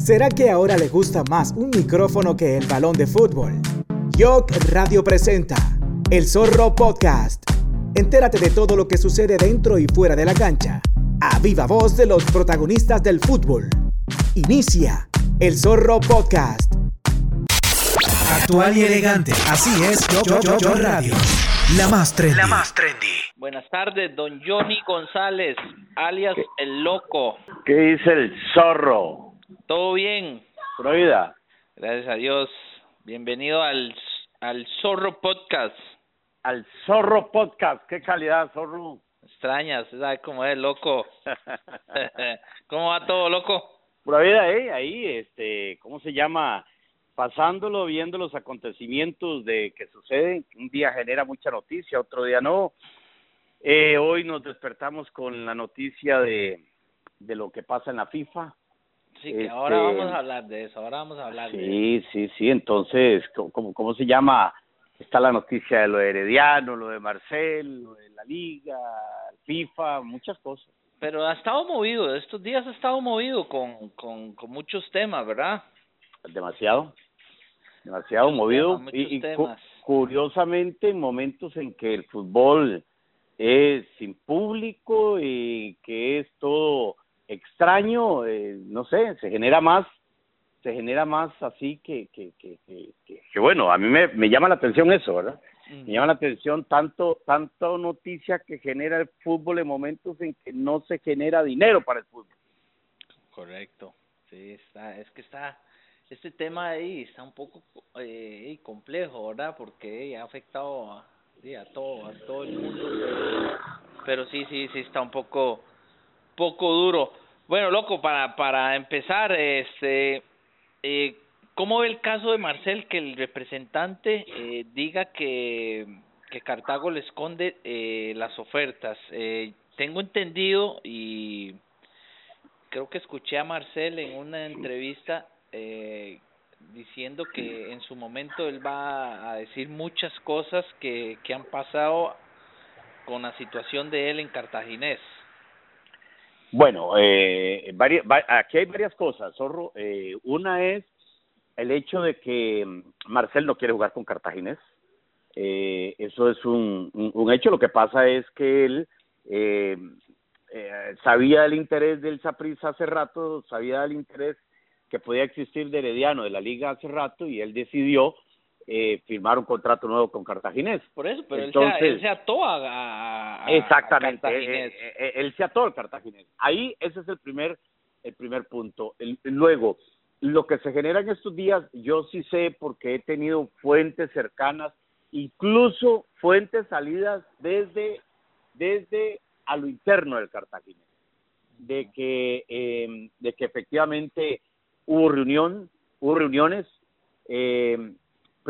¿Será que ahora le gusta más un micrófono que el balón de fútbol? Yok Radio presenta El Zorro Podcast. Entérate de todo lo que sucede dentro y fuera de la cancha. A viva voz de los protagonistas del fútbol. Inicia El Zorro Podcast. Actual y elegante. Así es, Yo, yo, yo, Radio. La más trendy. La más trendy. Buenas tardes, don Johnny González, alias El Loco. ¿Qué dice el zorro? ¿Todo bien? Prohibida. Gracias a Dios. Bienvenido al, al Zorro Podcast. Al zorro podcast. ¿Qué calidad, zorro? Extrañas, ¿sabes cómo es, loco? ¿Cómo va todo, loco? Pura vida, eh, ahí, este, ¿cómo se llama? Pasándolo, viendo los acontecimientos de que suceden. Un día genera mucha noticia, otro día no. Eh, hoy nos despertamos con la noticia de, de lo que pasa en la FIFA. Sí, que ahora Este, vamos a hablar de eso, ahora vamos a hablar de eso. Sí, sí, sí. Entonces, ¿cómo, cómo, se llama? Está la noticia de lo de Herediano, lo de Marcel, lo de la Liga, FIFA, muchas cosas. Pero ha estado movido, estos días ha estado movido con, con, con muchos temas, ¿verdad? Demasiado, demasiado movido. Y, y cu- temas. curiosamente, en momentos en que el fútbol es sin público y que es todo extraño, eh, no sé, se genera más se genera más así que que, que, que, que- que bueno, a mí me, me llama la atención eso, ¿verdad? Mm. Me llama la atención tanto tanta noticia que genera el fútbol en momentos en que no se genera dinero para el fútbol. Correcto, sí, está, es que está, este tema ahí está un poco eh, complejo, ¿verdad? Porque ha afectado a, sí, a todo, a todo el mundo, pero sí, sí, sí está un poco, poco duro. Bueno, loco, para, para empezar, este, eh, ¿cómo ve el caso de Marcel que el representante eh, diga que, que Cartago le esconde eh, las ofertas? Eh, tengo entendido y creo que escuché a Marcel en una entrevista eh, diciendo que en su momento él va a decir muchas cosas que, que han pasado con la situación de él en Cartaginés. Bueno, eh, vari- va- aquí hay varias cosas, Zorro. Eh, una es el hecho de que mm, Marcel no quiere jugar con Cartaginés. Eh, eso es un, un, hecho. Lo que pasa es que él eh, eh, sabía del interés del Saprissa hace rato, sabía del interés que podía existir de Herediano de la liga hace rato y él decidió eh, firmar un contrato nuevo con Cartaginés. Por eso, pero Entonces- él, se, él se ató a, a- Exactamente, a eh, Cartaginés. eh, eh, él se ató al cartaginés. Ahí ese es el primer, el primer punto. El- luego, lo que se genera en estos días, yo sí sé porque he tenido fuentes cercanas, incluso fuentes salidas desde, desde a lo interno del cartaginés, de que, eh, de que efectivamente hubo reunión, hubo reuniones, eh,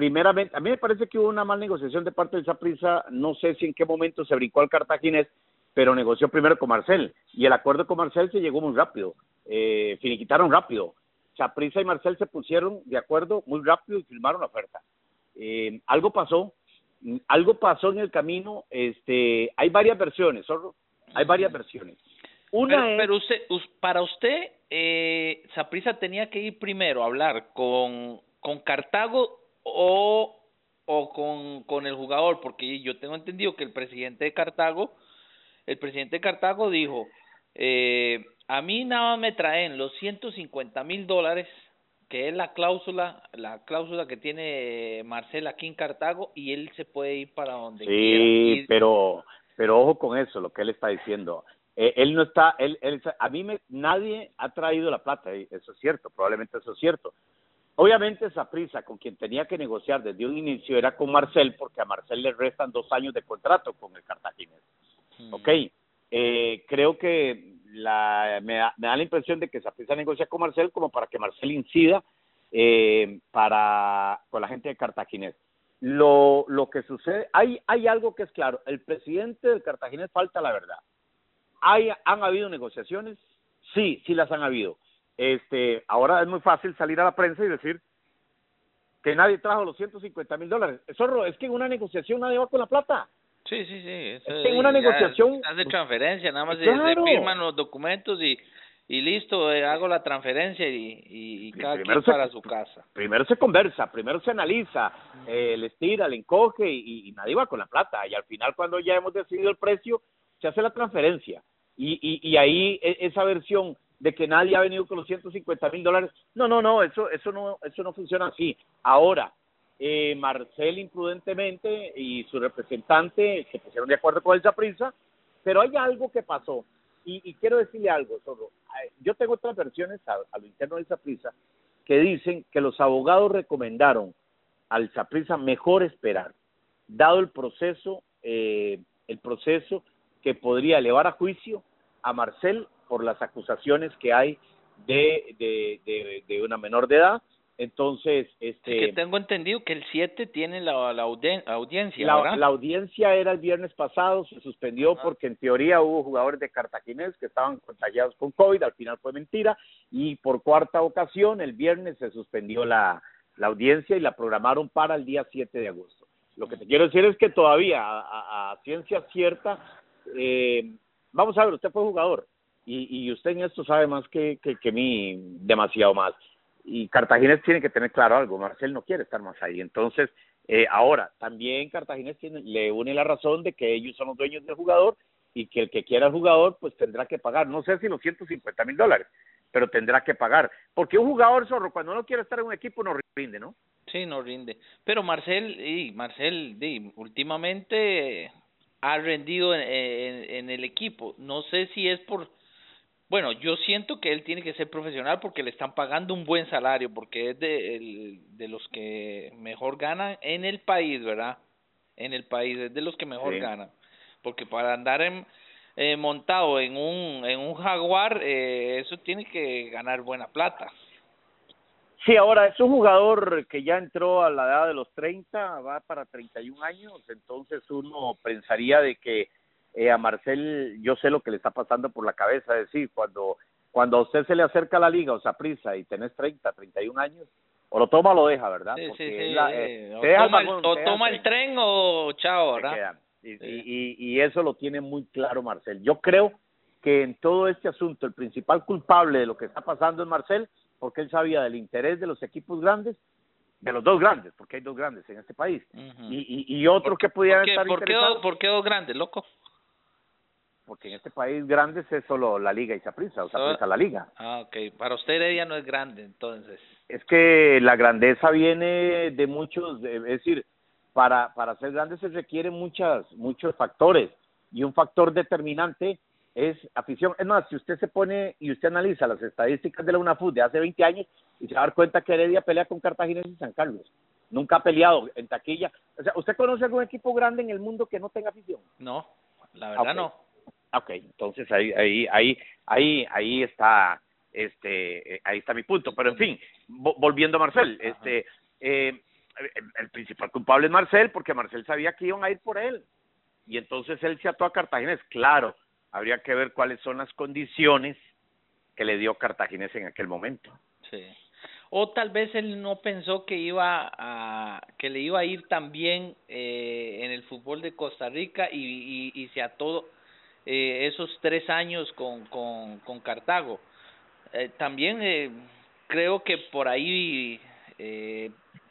primeramente, a mí me parece que hubo una mala negociación de parte del Saprissa, no sé si en qué momento se brincó al cartaginés, pero negoció primero con Marcel, y el acuerdo con Marcel se llegó muy rápido, eh, finiquitaron rápido. Saprissa y Marcel se pusieron de acuerdo muy rápido y firmaron la oferta. Eh, algo pasó, algo pasó en el camino, este, hay varias versiones, zorro, hay varias versiones. Una Pero, es, pero usted, para usted, eh, Saprissa tenía que ir primero a hablar con, con Cartago o, o con, con el jugador, porque yo tengo entendido que el presidente de Cartago, el presidente de Cartago dijo, eh, a mí nada más me traen los 150 mil dólares, que es la cláusula, la cláusula que tiene Marcel aquí en Cartago, y él se puede ir para donde quiera. Sí, pero pero ojo con eso, lo que él está diciendo. Eh, él no está, él, él, a mí me, nadie ha traído la plata, y eso es cierto, probablemente eso es cierto. Obviamente esa prisa con quien tenía que negociar desde un inicio era con Marcel, porque a Marcel le restan dos años de contrato con el Cartaginés. Mm. Ok, eh, creo que la, me, da, me da la impresión de que Saprissa negocia con Marcel como para que Marcel incida eh, para con la gente de Cartaginés. Lo, lo que sucede, hay, hay algo que es claro, el presidente del Cartaginés falta la verdad. Hay, ¿Han habido negociaciones? Sí, sí las han habido. Este, ahora es muy fácil salir a la prensa y decir que nadie trajo los 150 mil dólares. Zorro, es que en una negociación nadie va con la plata. Sí, sí, sí. eso Es que en una negociación- Hace transferencia, nada más Claro. se firman los documentos y, y listo, eh, hago la transferencia y, y, cada quien para su casa. Primero se conversa, primero se analiza, eh, le estira, le encoge y, nadie va con la plata. Y al final, cuando ya hemos decidido el precio, se hace la transferencia. Y, y, y ahí e, esa versión de que nadie ha venido con los 150 mil dólares, no, no, no, eso, eso no, eso no funciona así. Ahora, eh, Marcel imprudentemente y su representante se pusieron de acuerdo con esa prisa, pero hay algo que pasó y, quiero decirle algo, solo. Yo tengo otras versiones a, lo interno de Saprisa que dicen que los abogados recomendaron al Saprisa mejor esperar, dado el proceso, eh, el proceso que podría elevar a juicio a Marcel por las acusaciones que hay de, de, de una menor de edad. Entonces, este... Es que tengo entendido que el 7 tiene la, la audiencia, la, la, audiencia era el viernes pasado, se suspendió porque en teoría hubo jugadores de Cartaginés que estaban contagiados con COVID, al final fue mentira, y por cuarta ocasión el viernes se suspendió la, la audiencia y la programaron para el día 7 de agosto. Lo que te quiero decir es que todavía, a, ciencia cierta, eh, vamos a ver, usted fue jugador, y, y usted en esto sabe más que, que, que mí, demasiado más y Cartaginés tiene que tener claro algo, Marcel no quiere estar más ahí. Entonces, eh, ahora, también Cartaginés tiene, le une la razón de que ellos son los dueños del jugador y que el que quiera el jugador, pues tendrá que pagar, no sé si los 150 mil dólares, pero tendrá que pagar. Porque un jugador zorro, cuando no quiere estar en un equipo, no rinde, ¿no? Sí, no rinde. Pero Marcel, y Marcel, últimamente ha rendido en, en el equipo. No sé si es por bueno, yo siento que él tiene que ser profesional porque le están pagando un buen salario, porque es de, de los que mejor ganan en el país, ¿verdad? En el país, es de los que mejor ganan. Porque para andar en, eh, montado en un, en un jaguar, eh, eso tiene que ganar buena plata. Sí, ahora es un jugador que ya entró a la edad de los 30, va para 31 años, entonces uno pensaría de que eh, a Marcel yo sé lo que le está pasando por la cabeza, es decir, cuando, cuando a usted se le acerca la liga o se aprisa y tenés 30, 31 años, o lo toma o lo deja, ¿verdad? Sí, sí, sí. Eh, o, toma, el, toma el tren o chao, ¿verdad? Y, y, y, eso lo tiene muy claro Marcel. Yo creo que en todo este asunto el principal culpable de lo que está pasando es Marcel, porque él sabía del interés de los equipos grandes, de los dos grandes, porque hay dos grandes en este país, y, y, y otros que pudieran estar ¿por qué, ¿Por qué dos grandes, loco? Porque en este país grande es solo la liga y Saprissa, o Saprissa la liga. Ah, ok. Para usted ella no es grande, entonces. Es que la grandeza viene de muchos, es decir, para, para ser grande se requieren muchas, muchos factores, y un factor determinante es afición. Es más, si usted se pone y usted analiza las estadísticas de la UNAFUT de hace 20 años, y se va a dar cuenta que Heredia pelea con Cartagena y San Carlos. Nunca ha peleado en taquilla. O sea, ¿usted conoce algún equipo grande en el mundo que no tenga afición? No, la verdad no. Ok, entonces ahí, ahí, ahí, ahí, ahí está, este, eh, ahí está mi punto. Pero en fin, volviendo a Marcel, este, eh, el principal culpable es Marcel, porque Marcel sabía que iban a ir por él. Y entonces él se ató a Cartaginés. Claro, habría que ver cuáles son las condiciones que le dio Cartaginés en aquel momento. Sí. O tal vez él no pensó que iba a que le iba a ir tan bien eh, en el fútbol de Costa Rica y, y, y se ató eh, esos tres años con, con, con Cartago. Eh, también eh, creo que por ahí eh,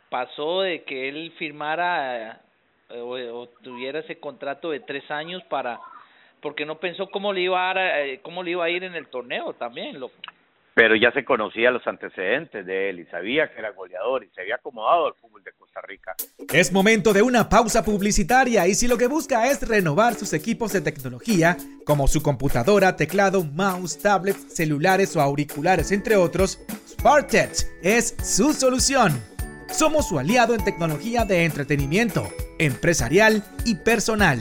pasó de que él firmara eh, o, tuviera ese contrato de tres años para porque no pensó cómo le iba a eh, cómo le iba a ir en el torneo también lo pero ya se conocía los antecedentes de él y sabía que era goleador y se había acomodado al fútbol de Costa Rica. Es momento de una pausa publicitaria y si lo que busca es renovar sus equipos de tecnología, como su computadora, teclado, mouse, tablet, celulares o auriculares, entre otros, SparkTech es su solución. Somos su aliado en tecnología de entretenimiento, empresarial y personal.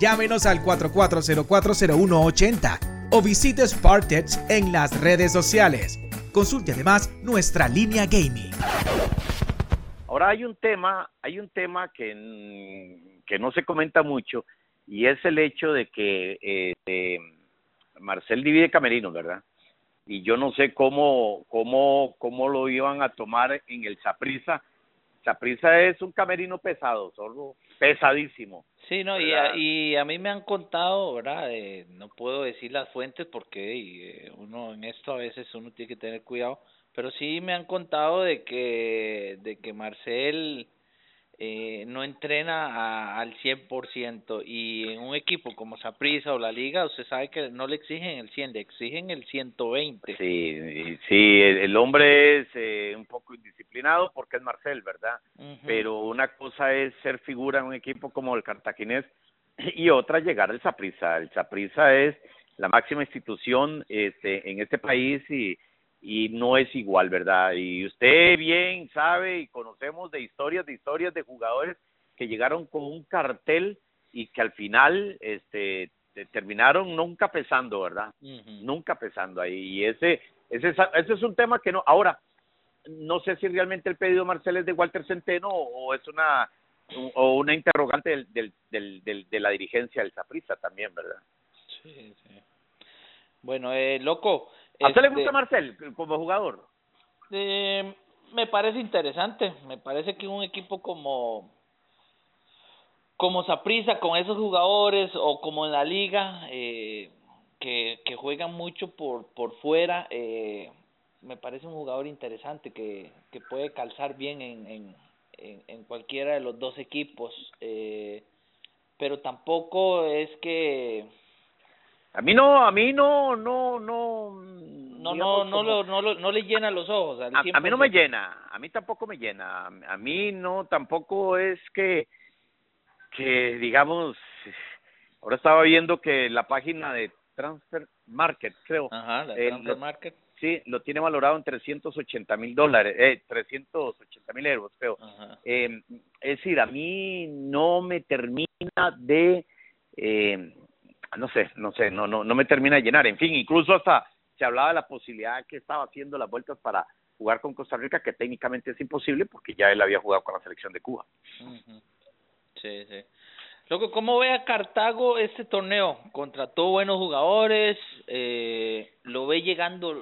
Llámenos al 44040180 o visite SparkTech en las redes sociales. Consulte además nuestra línea gaming. Ahora hay un tema, hay un tema que, que no se comenta mucho y es el hecho de que eh, Marcel divide camerinos, ¿verdad? Y yo no sé cómo, cómo, cómo lo iban a tomar en el Saprisa, Saprisa es un camerino pesado, solo pesadísimo. Sí, no, y a, y a mí me han contado, ¿verdad? Eh, no puedo decir las fuentes porque eh, uno en esto a veces uno tiene que tener cuidado, pero sí me han contado de que de que Marcel eh, no entrena a, al 100% y en un equipo como Saprissa o la Liga, usted sabe que no le exigen el 100, le exigen el 120. Sí, sí, el, hombre es eh, un poco indisciplinado porque es Marcel, ¿verdad? Pero una cosa es ser figura en un equipo como el Cartaginés y otra llegar al Saprissa. El Saprissa es la máxima institución este, en este país y y no es igual, ¿verdad? Y usted bien sabe y conocemos de historias, de historias de jugadores que llegaron con un cartel y que al final este terminaron nunca pesando, ¿verdad? Nunca pesando ahí y ese ese ese es un tema que no ahora no sé si realmente el pedido Marcel es de Walter Centeno o, es una o una interrogante del, del, del, de la dirigencia del Saprissa también, ¿verdad? Sí, sí. Bueno, eh, loco, ¿A usted le gusta este, Marcel como jugador? Eh, me parece interesante. Me parece que un equipo como como Saprisa con esos jugadores o como en la liga eh, que, que juegan mucho por por fuera eh, me parece un jugador interesante que, que puede calzar bien en, en, en, en cualquiera de los dos equipos eh, pero tampoco es que a mí no, a mí no, no, no. No, no, no, lo, no, lo, no le llena los ojos. A, a, mí no me llena, a mí tampoco me llena. A, mí no, tampoco es que, que digamos, ahora estaba viendo que la página de Transfer Market, creo. Ajá, la Transfer Market. Sí, lo tiene valorado en 380 mil dólares, eh, 380 mil euros, creo. Eh, es decir, a mí no me termina de. Eh, no sé, no sé, no, no, no me termina de llenar. En fin, incluso hasta se hablaba de la posibilidad que estaba haciendo las vueltas para jugar con Costa Rica, que técnicamente es imposible porque ya él había jugado con la selección de Cuba. Sí, sí. Luego, ¿cómo ve a Cartago este torneo? Contrató buenos jugadores, eh, lo ve llegando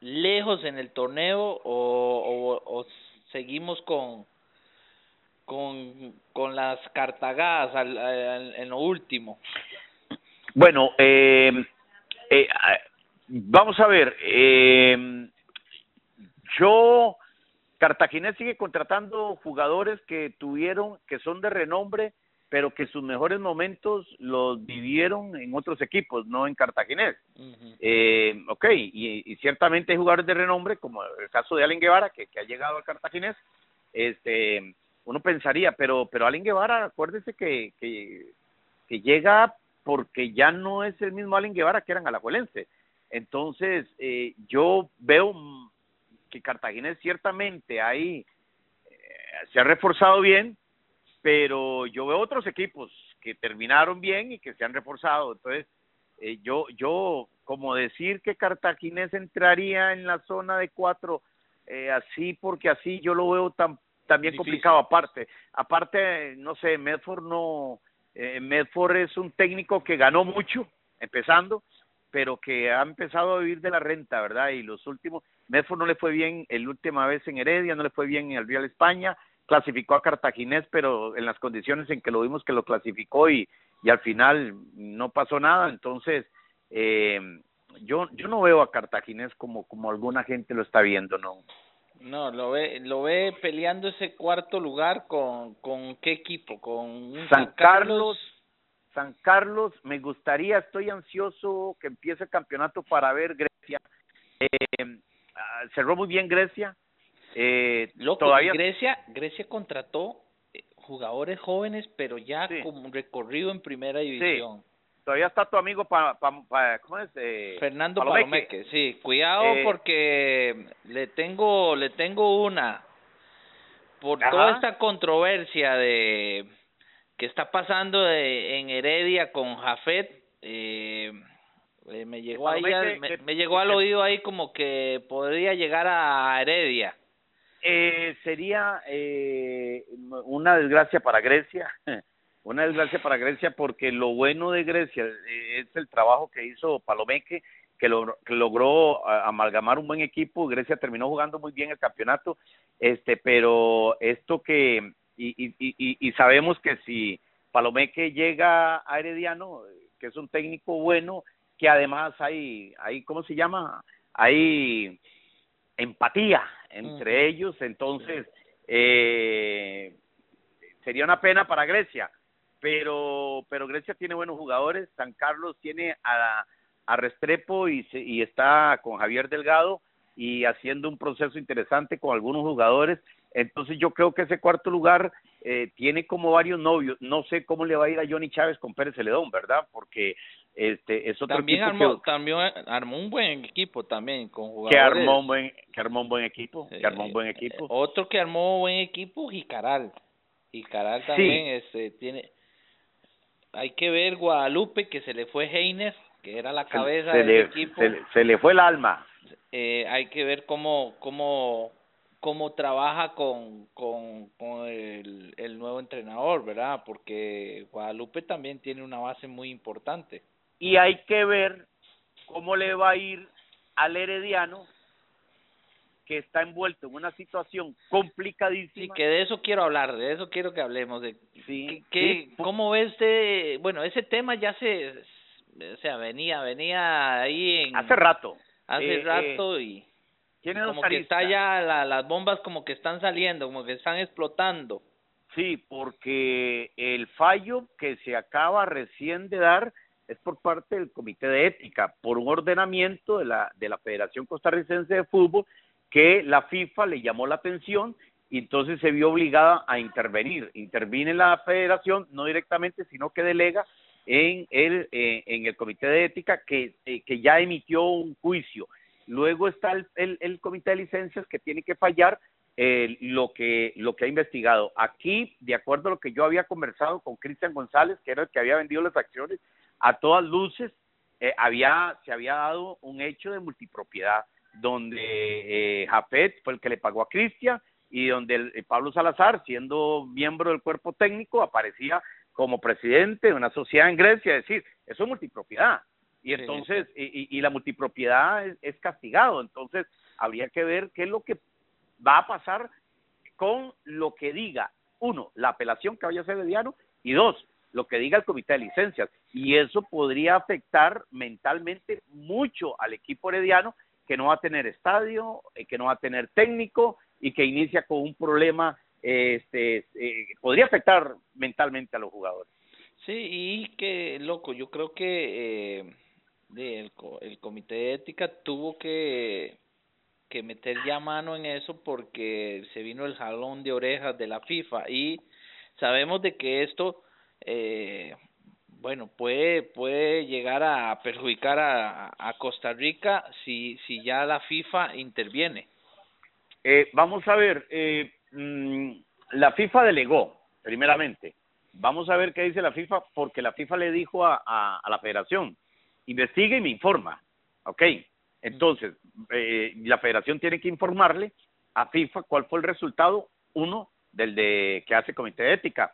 lejos en el torneo o, o, o seguimos con con con las cartagadas al, en lo último. Bueno, eh, eh, vamos a ver. Eh, yo, Cartaginés sigue contratando jugadores que tuvieron, que son de renombre, pero que sus mejores momentos los vivieron en otros equipos, no en Cartaginés. eh, ok, y, y, ciertamente hay jugadores de renombre, como el caso de Allen Guevara, que, que ha llegado al Cartaginés. Este, uno pensaría, pero pero Allen Guevara, acuérdese que, que, que llega porque ya no es el mismo Allen Guevara que eran alajuelense. Entonces, eh, yo veo que Cartagena ciertamente ahí eh, se ha reforzado bien, pero yo veo otros equipos que terminaron bien y que se han reforzado. Entonces, eh, yo, yo, como decir que Cartaginés entraría en la zona de cuatro, eh, así porque así yo lo veo tan, también complicado. Aparte, aparte, no sé, Medford no, eh, Medford es un técnico que ganó mucho, empezando, pero que ha empezado a vivir de la renta, ¿verdad? Y los últimos, Medford no le fue bien el última vez en Heredia, no le fue bien en el Real España, clasificó a Cartaginés, pero en las condiciones en que lo vimos que lo clasificó y, y al final no pasó nada, entonces eh, yo yo no veo a Cartaginés como como alguna gente lo está viendo, no. No, lo ve, lo ve peleando ese cuarto lugar con, con qué equipo, con San Carlos. San Carlos, me gustaría, estoy ansioso que empiece el campeonato para ver Grecia. Eh, ah, cerró muy bien Grecia. Eh, Loco, todavía Grecia, Grecia contrató eh, jugadores jóvenes, pero ya con con recorrido en primera división todavía está tu amigo pa, pa, ¿cómo es? Eh, Fernando Palomeque. sí, cuidado eh, porque le tengo le tengo una por toda esta controversia de que está pasando de, en Heredia con Jafet eh, eh me llegó ahí me, me, llegó al oído ahí como que podría llegar a Heredia eh, sería eh, una desgracia para Grecia una desgracia para Grecia porque lo bueno de Grecia eh, es el trabajo que hizo Palomeque, que, logró amalgamar un buen equipo. Grecia terminó jugando muy bien el campeonato, este, pero esto que y, y, y, y sabemos que si Palomeque llega a Herediano, que es un técnico bueno, que además hay, hay ¿cómo se llama? Hay empatía entre ellos, entonces eh, sería una pena para Grecia, pero pero Grecia tiene buenos jugadores, San Carlos tiene a, a Restrepo y, y está con Javier Delgado y haciendo un proceso interesante con algunos jugadores, entonces yo creo que ese cuarto lugar eh, tiene como varios novios. No sé cómo le va a ir a Johnny Chávez con Pérez Celedón, ¿verdad? Porque este es otro también armó, también armó un buen equipo también con jugadores. Que armó un buen, que armó un buen equipo, que armó un buen eh, equipo. otro que armó un buen equipo, Jicaral. Jicaral también este tiene hay que ver Guadalupe que se le fue Heiner, que era la cabeza del equipo. Se, se le fue el alma. Eh, hay que ver cómo cómo cómo trabaja con, con, con el, el nuevo entrenador, ¿verdad? Porque Guadalupe también tiene una base muy importante. Y hay que ver cómo le va a ir al Herediano, que está envuelto en una situación complicadísima. Sí, que de eso quiero hablar, de eso quiero que hablemos. De sí, que, ¿Cómo ve usted? Bueno, ese tema ya se, o sea, venía, venía ahí en... Hace rato. Hace eh, rato eh, y como que está ya las bombas como que están saliendo, como que están explotando. Sí, porque el fallo que se acaba recién de dar es por parte del Comité de Ética, por un ordenamiento de la, de la Federación Costarricense de Fútbol que la FIFA le llamó la atención y entonces se vio obligada a intervenir. Interviene la federación, no directamente, sino que delega en el, eh, en el Comité de Ética que, eh, que ya emitió un juicio Luego está el, el, comité de licencias que tiene que fallar eh, lo que lo que ha investigado. Aquí, de acuerdo a lo que yo había conversado con Cristian González, que era el que había vendido las acciones, a todas luces eh, había se había dado un hecho de multipropiedad donde eh, Japet fue el que le pagó a Cristian y donde el, eh, Pablo Salazar, siendo miembro del cuerpo técnico, aparecía como presidente de una sociedad en Grecia, es decir, eso es multipropiedad. Y entonces y, y, la multipropiedad es, castigado. Entonces habría que ver qué es lo que va a pasar con lo que diga uno la apelación que vaya a hacer el diario y dos lo que diga el comité de licencias. Y eso podría afectar mentalmente mucho al equipo herediano que no va a tener estadio eh, que no va a tener técnico y que inicia con un problema este eh, podría afectar mentalmente a los jugadores. Sí y que loco yo creo que eh el, el comité de ética tuvo que, que meter ya mano en eso porque se vino el jalón de orejas de la FIFA y sabemos de que esto eh, bueno puede puede llegar a perjudicar a, a Costa Rica si si ya la FIFA interviene eh, vamos a ver eh, mm, la FIFA delegó primeramente vamos a ver qué dice la FIFA porque la FIFA le dijo a, a, la Federación investiga y me informa. ¿Ok? Entonces, eh, la federación tiene que informarle a FIFA cuál fue el resultado, uno, del de que hace comité de ética.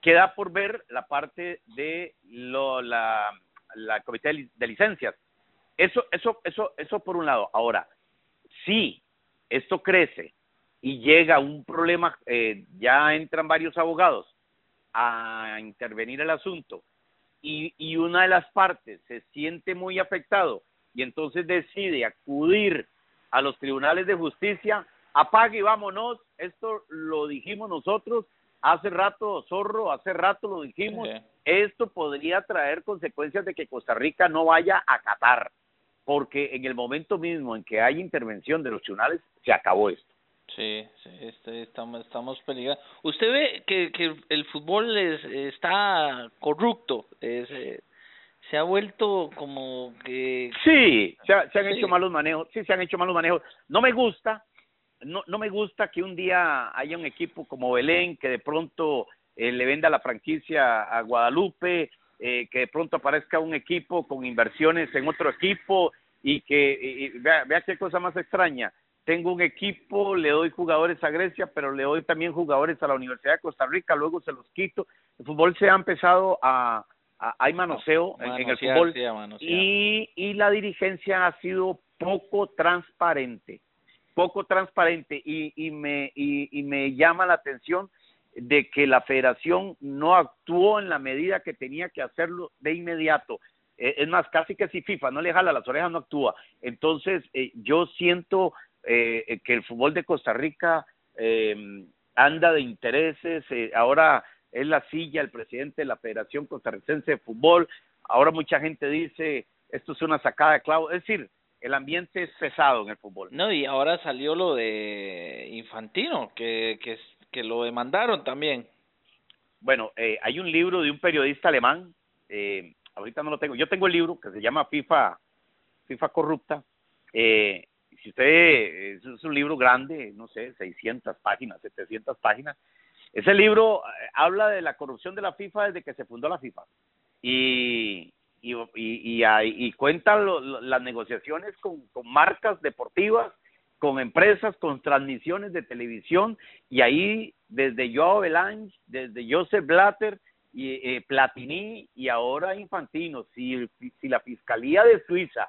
Queda por ver la parte de lo, la, la comité de licencias. Eso, eso, eso, eso por un lado. Ahora, si esto crece y llega un problema, eh, ya entran varios abogados a intervenir el asunto y, y una de las partes se siente muy afectado y entonces decide acudir a los tribunales de justicia, apague y vámonos, esto lo dijimos nosotros hace rato, Zorro, hace rato lo dijimos, esto podría traer consecuencias de que Costa Rica no vaya a Qatar, porque en el momento mismo en que hay intervención de los tribunales, se acabó esto. Sí, sí este, estamos, estamos peligrando. ¿Usted ve que, que el fútbol es, está corrupto? Es, eh, se ha vuelto como que... Sí, se, se han hecho malos manejos, sí, se han hecho malos manejos. No me gusta, no, no me gusta que un día haya un equipo como Belén que de pronto eh, le venda la franquicia a Guadalupe, eh, que de pronto aparezca un equipo con inversiones en otro equipo y que vea, vea qué cosa más extraña. Tengo un equipo, le doy jugadores a Grecia, pero le doy también jugadores a la Universidad de Costa Rica, luego se los quito. El fútbol se ha empezado a, hay manoseo en, el fútbol y, y la dirigencia ha sido poco transparente, poco transparente y, y, me, y, y me llama la atención de que la federación no actuó en la medida que tenía que hacerlo de inmediato. Eh, es más, casi que si FIFA no le jala las orejas, no actúa. Entonces, eh, yo siento eh, que el fútbol de Costa Rica eh, anda de intereses. ahora es la silla el presidente de la Federación Costarricense de Fútbol. Ahora mucha gente dice, esto es una sacada de clavo. Es decir, el ambiente es pesado en el fútbol. No, y ahora salió lo de Infantino, que, que, que lo demandaron también. Bueno, eh, hay un libro de un periodista alemán, eh, ahorita no lo tengo, yo tengo el libro que se llama FIFA, FIFA Corrupta, eh, si usted, es un libro grande, no sé, 600 páginas, 700 páginas, ese libro eh, habla de la corrupción de la FIFA desde que se fundó la FIFA y, y, y, y, y cuenta las negociaciones con, con marcas deportivas, con empresas, con transmisiones de televisión y ahí desde Joao Belange, desde Joseph Blatter y eh, Platini y ahora Infantino, si, si la Fiscalía de Suiza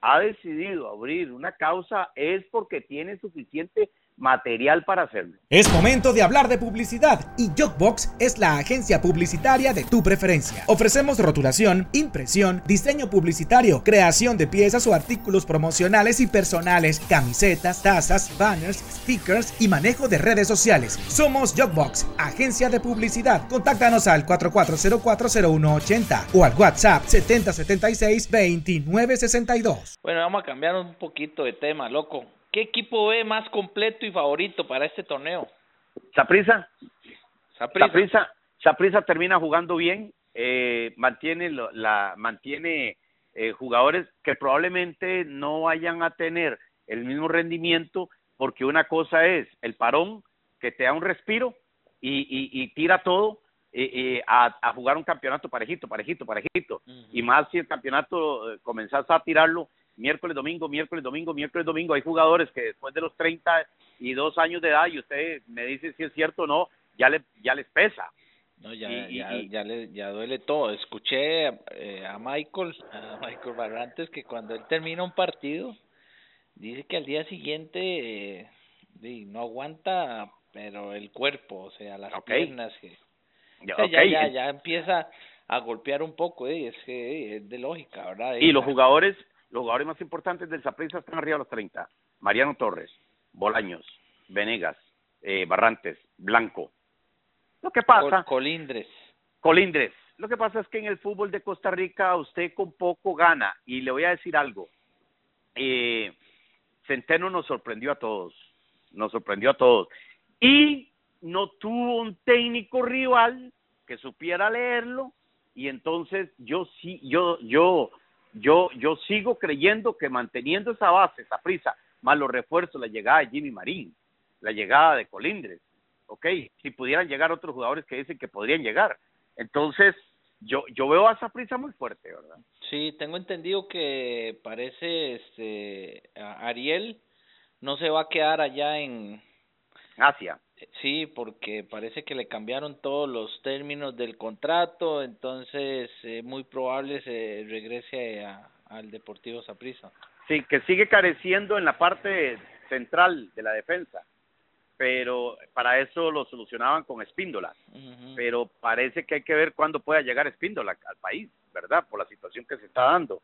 ha decidido abrir una causa es porque tiene suficiente material para hacerlo. Es momento de hablar de publicidad y Jogbox es la agencia publicitaria de tu preferencia. Ofrecemos rotulación, impresión, diseño publicitario, creación de piezas o artículos promocionales y personales, camisetas, tazas, banners, stickers y manejo de redes sociales. Somos Jogbox, agencia de publicidad. Contáctanos al 44040180 o al WhatsApp 7076-2962. Bueno, vamos a cambiar un poquito de tema, loco. ¿Qué equipo ve más completo y favorito para este torneo? Saprisa. Saprisa. Saprisa termina jugando bien, eh, mantiene la mantiene eh, jugadores que probablemente no vayan a tener el mismo rendimiento porque una cosa es el parón que te da un respiro y, y, y tira todo eh, a, a, jugar un campeonato parejito, parejito, parejito. Y más si el campeonato eh, comenzás a tirarlo miércoles, domingo, miércoles, domingo, miércoles, domingo. Hay jugadores que después de los 32 años de edad, y usted me dice si es cierto o no, ya, le, ya les pesa. No, ya, ya, ya, le, ya duele todo. Escuché eh, a Michael, a Michael Barrantes, que cuando él termina un partido, dice que al día siguiente eh, no aguanta, pero el cuerpo, o sea, las piernas. Que, ya, ya, ya, empieza a golpear un poco, eh, es que es de lógica, ¿verdad? Y los jugadores los jugadores más importantes del Saprissa están arriba de los 30. Mariano Torres, Bolaños, Venegas, eh, Barrantes, Blanco. Lo que pasa... Colindres. Colindres. Lo que pasa es que en el fútbol de Costa Rica usted con poco gana. Y le voy a decir algo. Eh, Centeno nos sorprendió a todos. Nos sorprendió a todos. Y no tuvo un técnico rival que supiera leerlo. Y entonces yo sí, yo, yo yo, yo sigo creyendo que manteniendo esa base, esa prisa, más los refuerzos, la llegada de Jimmy Marín, la llegada de Colindres, ok, si pudieran llegar otros jugadores que dicen que podrían llegar. Entonces, yo, yo veo a esa prisa muy fuerte, ¿verdad? Sí, tengo entendido que parece este Ariel no se va a quedar allá en Asia. Sí, porque parece que le cambiaron todos los términos del contrato, entonces es muy probable se regrese a, al Deportivo Saprissa. Sí, que sigue careciendo en la parte central de la defensa, pero para eso lo solucionaban con Espíndola, pero parece que hay que ver cuándo pueda llegar Espíndola al país, ¿verdad? Por la situación que se está dando.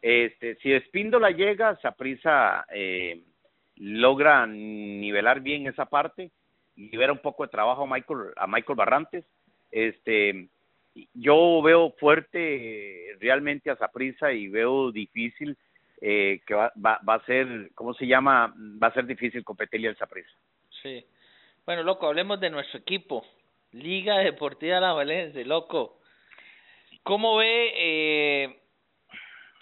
Este, si Espíndola llega, Saprissa eh, logra nivelar bien esa parte, libera un poco de trabajo a Michael, a Michael Barrantes. Este, yo veo fuerte realmente a Saprisa y veo difícil eh, que va, va, va, a ser, ¿cómo se llama? Va a ser difícil competirle al Saprisa. Sí. Bueno, loco, hablemos de nuestro equipo. Liga Deportiva La Valencia, loco. ¿Cómo ve eh,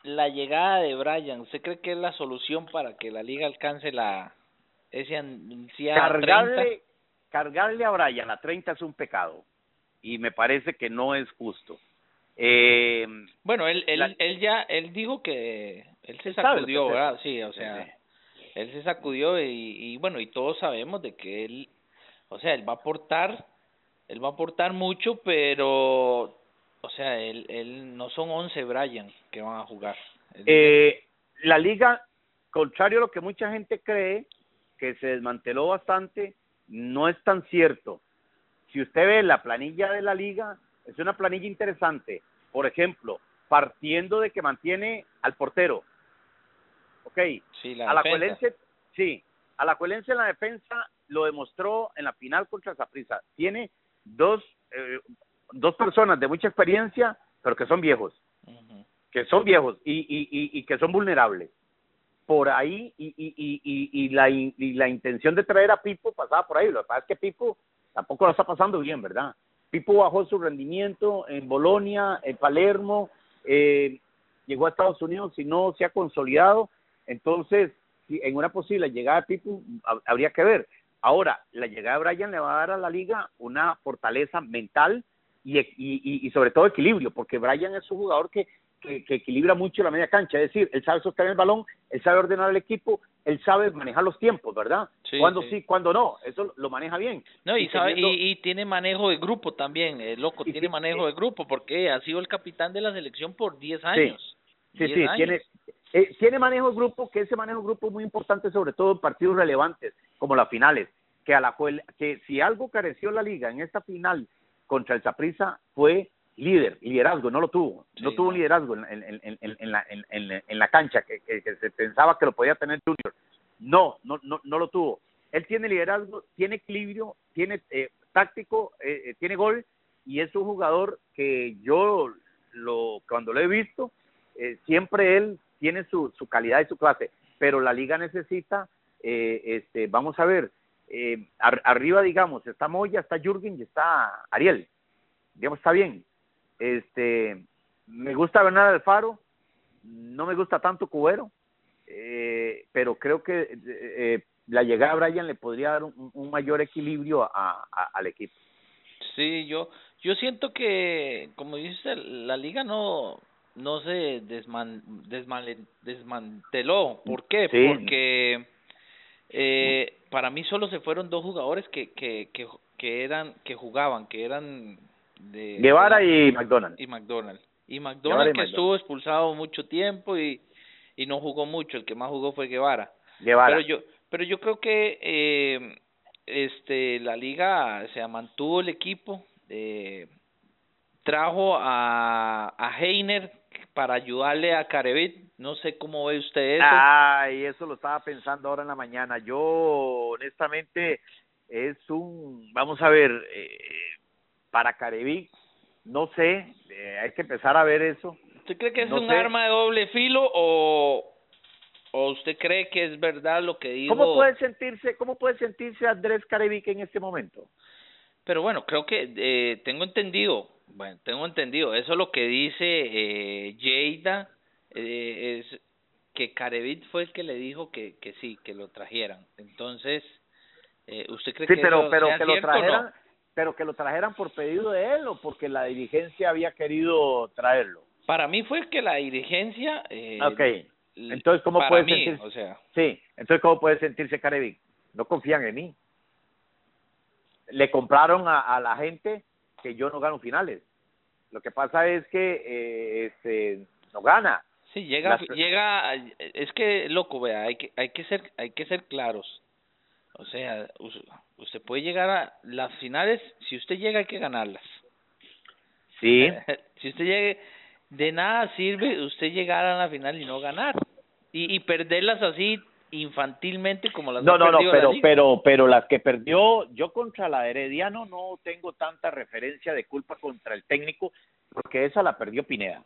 la llegada de Brian? ¿Usted cree que es la solución para que la liga alcance la ese ansiada cargarle, cargarle a Brian a 30 es un pecado y me parece que no es justo. Eh, bueno, él, él, él ya, él dijo que él se sacudió, ¿verdad? Sí, o sea, él se sacudió y, y bueno, y todos sabemos de que él, o sea, él va a aportar, él va a aportar mucho, pero O sea, él, él no son 11 Brian que van a jugar. Eh, la liga, contrario a lo que mucha gente cree, que se desmanteló bastante, no es tan cierto. Si usted ve la planilla de la liga, es una planilla interesante. Por ejemplo, partiendo de que mantiene al portero. Ok. Sí, la a la. Cuelense, sí. A la Cuelense en la defensa lo demostró en la final contra Zaprisa. Tiene dos, eh, dos personas de mucha experiencia, pero que son viejos. Que son viejos y, y, y, y que son vulnerables. Por ahí, y, y, y, y, la, y la intención de traer a Pipo pasaba por ahí. Lo que pasa es que Pipo tampoco lo está pasando bien, ¿verdad? Pipo bajó su rendimiento en Bolonia, en Palermo, eh, llegó a Estados Unidos y no se ha consolidado. Entonces, en una posible llegada de Pipo, hab- habría que ver. Ahora, la llegada de Brian le va a dar a la liga una fortaleza mental y, y, y sobre todo equilibrio, porque Brian es un jugador que, que, que equilibra mucho la media cancha, es decir, él sabe sostener el balón, él sabe ordenar el equipo, él sabe manejar los tiempos, ¿verdad? Sí, cuando sí. sí, cuando no, eso lo maneja bien. No, y, sabe, teniendo- y, y tiene manejo de grupo también, eh, loco, tiene manejo de grupo porque ha sido el capitán de la selección por 10 años. Sí, 10 sí, años. tiene, eh, tiene manejo de grupo, que ese manejo de grupo es muy importante, sobre todo en partidos relevantes, como las finales, que a la que si algo careció la liga en esta final contra el Saprissa fue líder, liderazgo, no lo tuvo, no tuvo liderazgo en, en, en, en, la, en, la cancha, que, que, que se pensaba que lo podía tener Junior, no, no, no, no lo tuvo. Él tiene liderazgo, tiene equilibrio, tiene eh, táctico, eh, eh, tiene gol y es un jugador que yo lo cuando lo he visto eh, siempre él tiene su, su calidad y su clase, pero la liga necesita, eh, este, vamos a ver, eh, ar- arriba digamos está Moya, está Jürgen y está Ariel, digamos está bien, este, me gusta Bernardo Alfaro, no me gusta tanto Cubero, eh, pero creo que eh, eh, la llegada de Brian le podría dar un, un mayor equilibrio a- a- al equipo. Sí, yo yo siento que, como dice, la liga no no se desman, desmanteló. ¿Por qué? Sí. Porque eh, para mí solo se fueron dos jugadores que que que, que eran que jugaban, que eran de Guevara de- y McDonald. y McDonald. Y McDonald y que estuvo expulsado mucho tiempo y y no jugó mucho, el que más jugó fue Guevara. Guevara. Pero yo, pero yo creo que eh, este la liga se mantuvo el equipo, eh, trajo a, a Heiner para ayudarle a Carevit, no sé cómo ve usted eso. Ay, eso lo estaba pensando ahora en la mañana. Yo, honestamente, es un, vamos a ver, eh, para Carevic, no sé, eh, hay que empezar a ver eso. ¿Usted cree que es no un sé. arma de doble filo o o usted cree que es verdad lo que dijo? ¿Cómo puede sentirse, cómo puede sentirse Andrés Carevic en este momento? Pero bueno, creo que eh, tengo entendido, bueno, tengo entendido, eso es lo que dice eh, Lleida, eh, es que Carevit fue el que le dijo que, que sí, que lo trajeran. Entonces, eh, ¿usted cree Sí, que pero, eso pero sea que lo no? Pero que lo trajeran por pedido de él o porque la dirigencia había querido traerlo. Para mí fue que la dirigencia... Eh, Ok. Entonces, ¿cómo puede mí, sentirse? O sea, Sí, entonces ¿cómo puede sentirse Carevic? No confían en mí. Le compraron a, a la gente que yo no gano finales. Lo que pasa es que eh, este no gana. sí, llega, Las- llega, es que, loco, vea, hay que, hay que ser, hay que ser claros. O sea, us- usted puede llegar a las finales, si usted llega hay que ganarlas. Sí. si usted llegue, de nada sirve usted llegar a la final y no ganar. Y, y perderlas así infantilmente como las No, no, no, pero, pero, pero las que perdió yo contra la Herediano no tengo tanta referencia de culpa contra el técnico porque esa la perdió Pineda.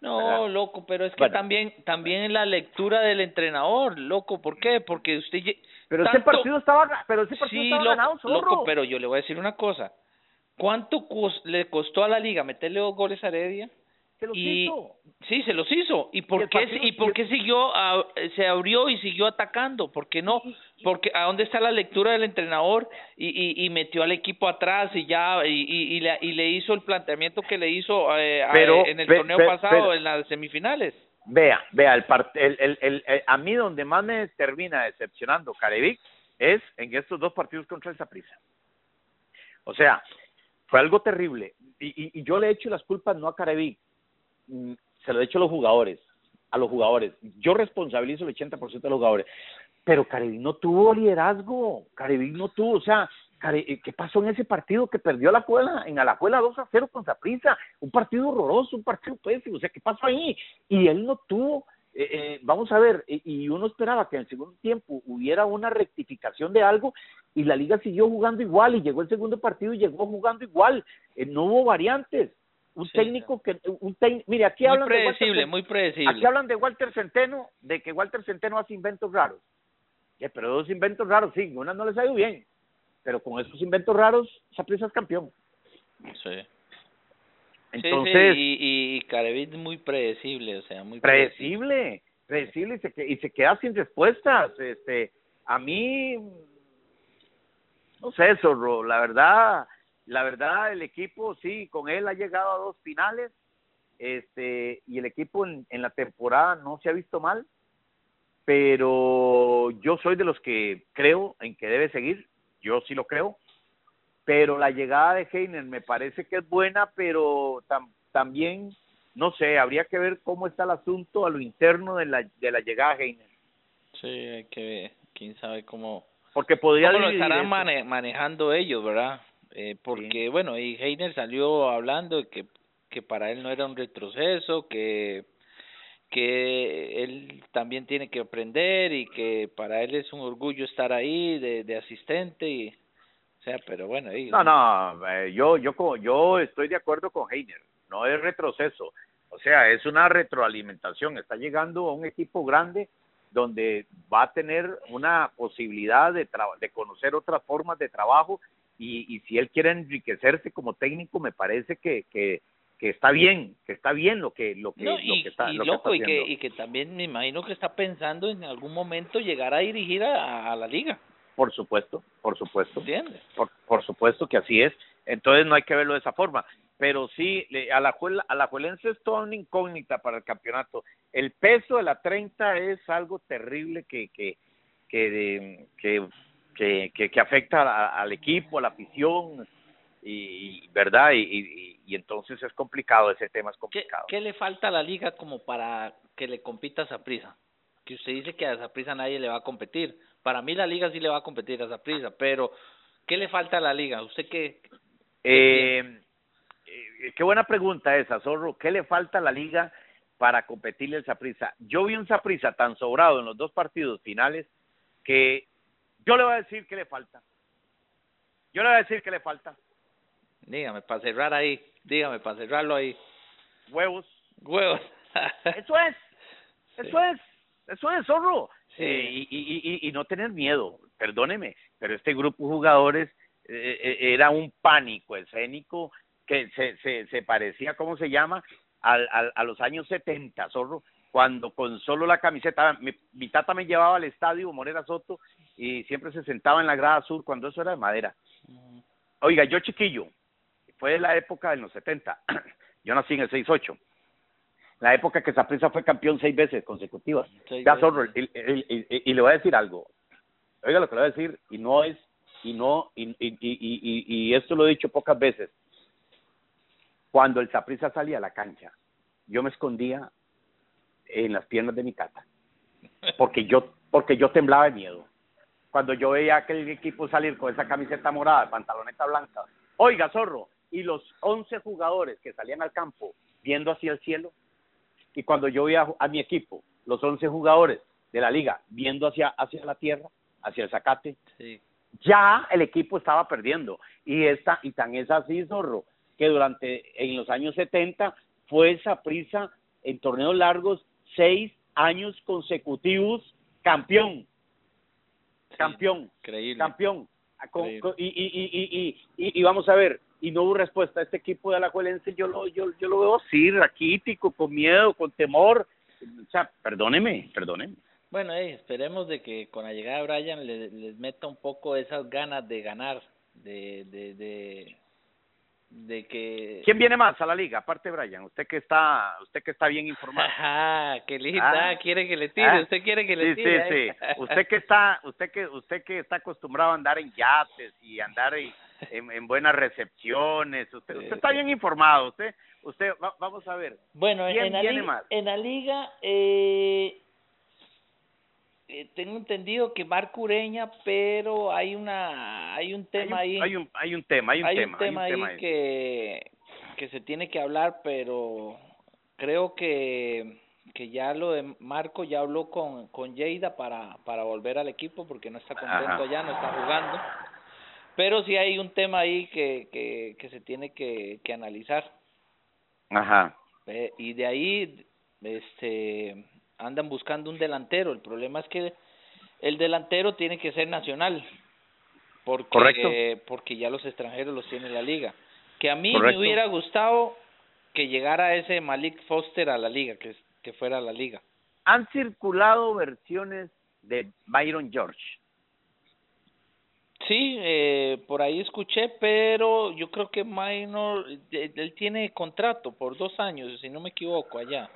No, ¿verdad? loco, pero es que Bueno. también también en la lectura del entrenador, loco, ¿por qué? Porque usted Pero ese tanto- partido estaba, pero ese partido sí, estaba loco, ganado, zorro. loco, pero yo le voy a decir una cosa. ¿Cuánto cos- le costó a la liga meterle dos goles a Heredia? Se los y hizo. sí se los hizo y Y por el qué partido- y por qué siguió a- se abrió y siguió atacando por qué no porque a dónde está la lectura del entrenador y, y, y metió al equipo atrás y ya y, y, y le, y le hizo el planteamiento que le hizo eh, a- en el pe- torneo pe- pasado pero- en las semifinales Vea, vea, el, el, el, el, a mí donde más me termina decepcionando Carevic es en estos dos partidos contra el Saprissa. O sea, fue algo terrible. Y, y, yo le he hecho las culpas no a Careví, mm, se lo he hecho a los jugadores, a los jugadores. Yo responsabilizo el 80% de los jugadores. Pero Careví no tuvo liderazgo, Careví no tuvo, o sea, ¿qué pasó en ese partido que perdió la cuela, en Alajuela 2 a 0 con Zaprisa? Un partido horroroso, un partido pésimo, o sea, ¿qué pasó ahí? Y él no tuvo eh, eh, vamos a ver, y uno esperaba que en el segundo tiempo hubiera una rectificación de algo y la liga siguió jugando igual y llegó el segundo partido y llegó jugando igual, eh, no hubo variantes. Un técnico que, un mire, aquí hablan de Walter, muy predecible. Aquí hablan de Walter Centeno, de que Walter Centeno hace inventos raros. pero dos inventos raros, sí, una no les ha ido bien, pero con esos inventos raros, Saprissa es campeón. Sí. Entonces, y, y, y muy predecible, o sea, muy predecible. Predecible, y, se, y se queda sin respuestas. Este, a mí, no sé, Zorro, la verdad, la verdad, el equipo, sí, con él ha llegado a dos finales, este, y el equipo en, en la temporada no se ha visto mal, pero yo soy de los que creo en que debe seguir, yo sí lo creo, pero la llegada de Heiner me parece que es buena, pero también, no sé, habría que ver cómo está el asunto a lo interno de la, de la llegada de Heiner. Sí, hay que ver, quién sabe cómo. Porque podría ¿Cómo lo estarán manejando ellos, verdad? Eh, porque, bueno, y Heiner salió hablando de que, que para él no era un retroceso, que que él también tiene que aprender y que para él es un orgullo estar ahí de, de asistente y sea, pero bueno. no, no, eh, yo, yo, yo estoy de acuerdo con Heiner, no es retroceso, o sea, es una retroalimentación, está llegando a un equipo grande donde va a tener una posibilidad de, de conocer otras formas de trabajo y, y si él quiere enriquecerse como técnico, me parece que, que, que está bien, que está bien lo que lo que, lo que está y loco, y que y que también me imagino que está pensando en algún momento llegar a dirigir a la liga. Por supuesto, por supuesto. Por, por supuesto que así es. Entonces no hay que verlo de esa forma. Pero sí, a la a la Juelense es toda una incógnita para el campeonato. El peso de la 30 es algo terrible que que que que, que, que, afecta al equipo, a la afición y verdad y, y, y, entonces es complicado ese tema es complicado. ¿Qué, le falta a la liga como para que le compita a prisa? Que usted dice que a prisa nadie le va a competir para mí la liga sí le va a competir a prisa, pero ¿qué le falta a la liga? ¿Usted qué? Eh, eh, qué buena pregunta esa, Zorro. ¿Qué le falta a la liga para competirle al Saprisa? Yo vi un Saprisa tan sobrado en los dos partidos finales que yo le voy a decir que le falta. Yo le voy a decir que le falta. Dígame, para cerrar ahí, dígame, para cerrarlo ahí. Huevos. Huevos. eso es, eso es, eso es, zorro. Eh, y, y, y, no tener miedo, perdóneme, pero este grupo de jugadores eh, eh, era un pánico escénico que se, se, se parecía, ¿cómo se llama? Al, al, a los años 70, zorro, cuando con solo la camiseta, mi, tata me llevaba al estadio Morera Soto y siempre se sentaba en la grada sur cuando eso era de madera. Oiga, yo chiquillo, fue la época de los 70, yo nací en el 68 la época que Saprissa fue campeón seis veces consecutivas. ya y, le voy a decir algo. Oiga lo que le voy a decir, y no es, y no, y, y, y, y, esto lo he dicho pocas veces. Cuando el Saprissa salía a la cancha, yo me escondía en las piernas de mi tata, porque yo, porque yo temblaba de miedo. Cuando yo veía a aquel equipo salir con esa camiseta morada, pantaloneta blanca, oiga, zorro, y los once jugadores que salían al campo viendo hacia el cielo, y cuando yo vi a, mi equipo, los 11 jugadores de la liga, viendo hacia, hacia la tierra, hacia el zacate, ya el equipo estaba perdiendo. Y, esta, y tan es así, Zorro, que durante, en los años 70, fue esa prisa en torneos largos, seis años consecutivos, campeón. campeón. Campeón. y, y, y, y, y vamos a ver, y no hubo respuesta. Este equipo de Alajuelense yo lo, yo, yo lo veo así, raquítico, con miedo, con temor. O sea, perdóneme, perdóneme. Bueno, esperemos de que con la llegada de Brian les, les meta un poco esas ganas de ganar, de, de, de, de que quién viene más a la liga aparte Brian usted que está usted que está bien informado ajá qué linda ah. quiere que le tire ah. usted quiere que le tire sí sí sí usted que está usted que usted que está acostumbrado a andar en yates y andar y en, buenas recepciones. Usted, usted está bien informado. Usted, usted vamos a ver. Bueno, en, la liga, en la liga, eh, eh, tengo entendido que Marco Ureña, pero hay una, hay un tema ahí. Hay un, hay un tema, hay un tema. Un tema, ahí, que que se tiene que hablar, pero creo que que ya lo de Marco ya habló con, con Lleida para, para volver al equipo porque no está contento allá, no está jugando. Pero sí hay un tema ahí que, que, que se tiene que, que analizar. Ajá. Eh, y de ahí este andan buscando un delantero. El problema es que el delantero tiene que ser nacional. Porque, Correcto. porque ya los extranjeros los tiene la liga. Que a mí me hubiera gustado que llegara ese Malik Foster a la liga, que, que fuera a la liga. Han circulado versiones de Byron George. Sí, eh, por ahí escuché, pero yo creo que Minor, él tiene contrato por dos años, si no me equivoco, allá.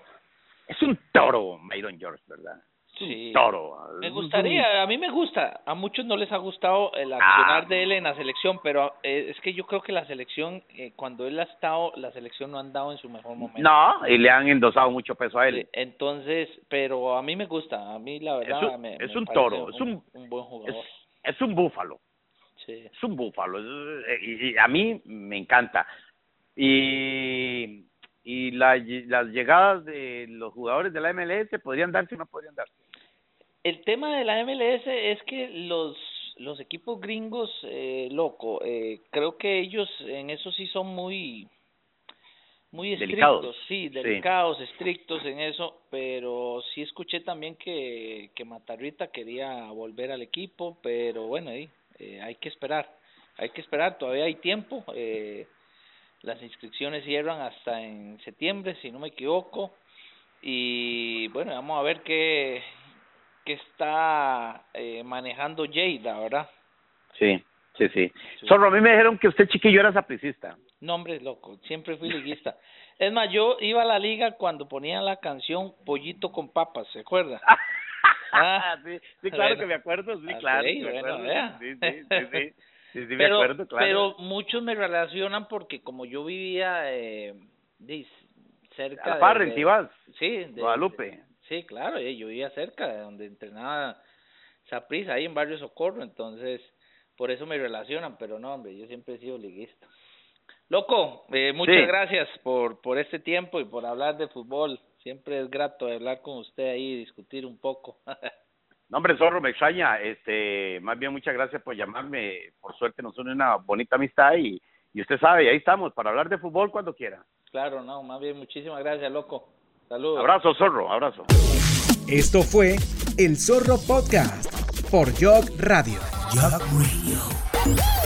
Es un toro, Myron George, ¿verdad? Sí. toro. Me gustaría, a mí me gusta, a muchos no les ha gustado el accionar ah. de él en la selección, pero eh, es que yo creo que la selección, eh, cuando él ha estado, la selección no ha andado en su mejor momento. No, y le han endosado mucho peso a él. Entonces, pero a mí me gusta, a mí la verdad es un, me, es un toro, es un, buen jugador. Es, un búfalo. Sí. Es un búfalo, y, y a mí me encanta. Y y la, las llegadas de los jugadores de la MLS podrían darse o no podrían darse. El tema de la MLS es que los los equipos gringos, eh, loco, eh, creo que ellos en eso sí son muy muy estrictos, sí, delicados, estrictos en eso, pero sí escuché también que, que Matarrita quería volver al equipo, pero bueno, ahí eh, hay que esperar, hay que esperar, todavía hay tiempo, eh, las inscripciones cierran hasta en septiembre, si no me equivoco. Y bueno, vamos a ver qué, qué está eh, manejando Jada, ¿verdad? Sí, sí, sí. Solo a mí me dijeron que usted chiquillo era sapricista. No, hombre, loco, siempre fui liguista. es más, yo iba a la liga cuando ponían la canción Pollito con papas, ¿se acuerda? ah, sí, sí, claro que me acuerdo, sí, ah, claro. Sí, sí, sí, sí. Sí, sí, pero, acuerdo, claro. pero muchos me relacionan porque como yo vivía eh, cerca a la de, de, sí, de, Guadalupe. sí, claro, eh, yo vivía cerca de donde entrenaba Saprissa, ahí en Barrio Socorro, entonces por eso me relacionan, pero no, hombre, yo siempre he sido liguista. Loco, eh, muchas gracias por, por este tiempo y por hablar de fútbol. Siempre es grato hablar con usted ahí y discutir un poco. No, hombre, Zorro, me extraña. Este, más bien, muchas gracias por llamarme. Por suerte nos une una bonita amistad y, y usted sabe, ahí estamos para hablar de fútbol cuando quiera. Claro, no, más bien, muchísimas gracias, loco. Saludos. Abrazo, Zorro, abrazo. Esto fue El Zorro Podcast por Jog Radio. Jog Radio.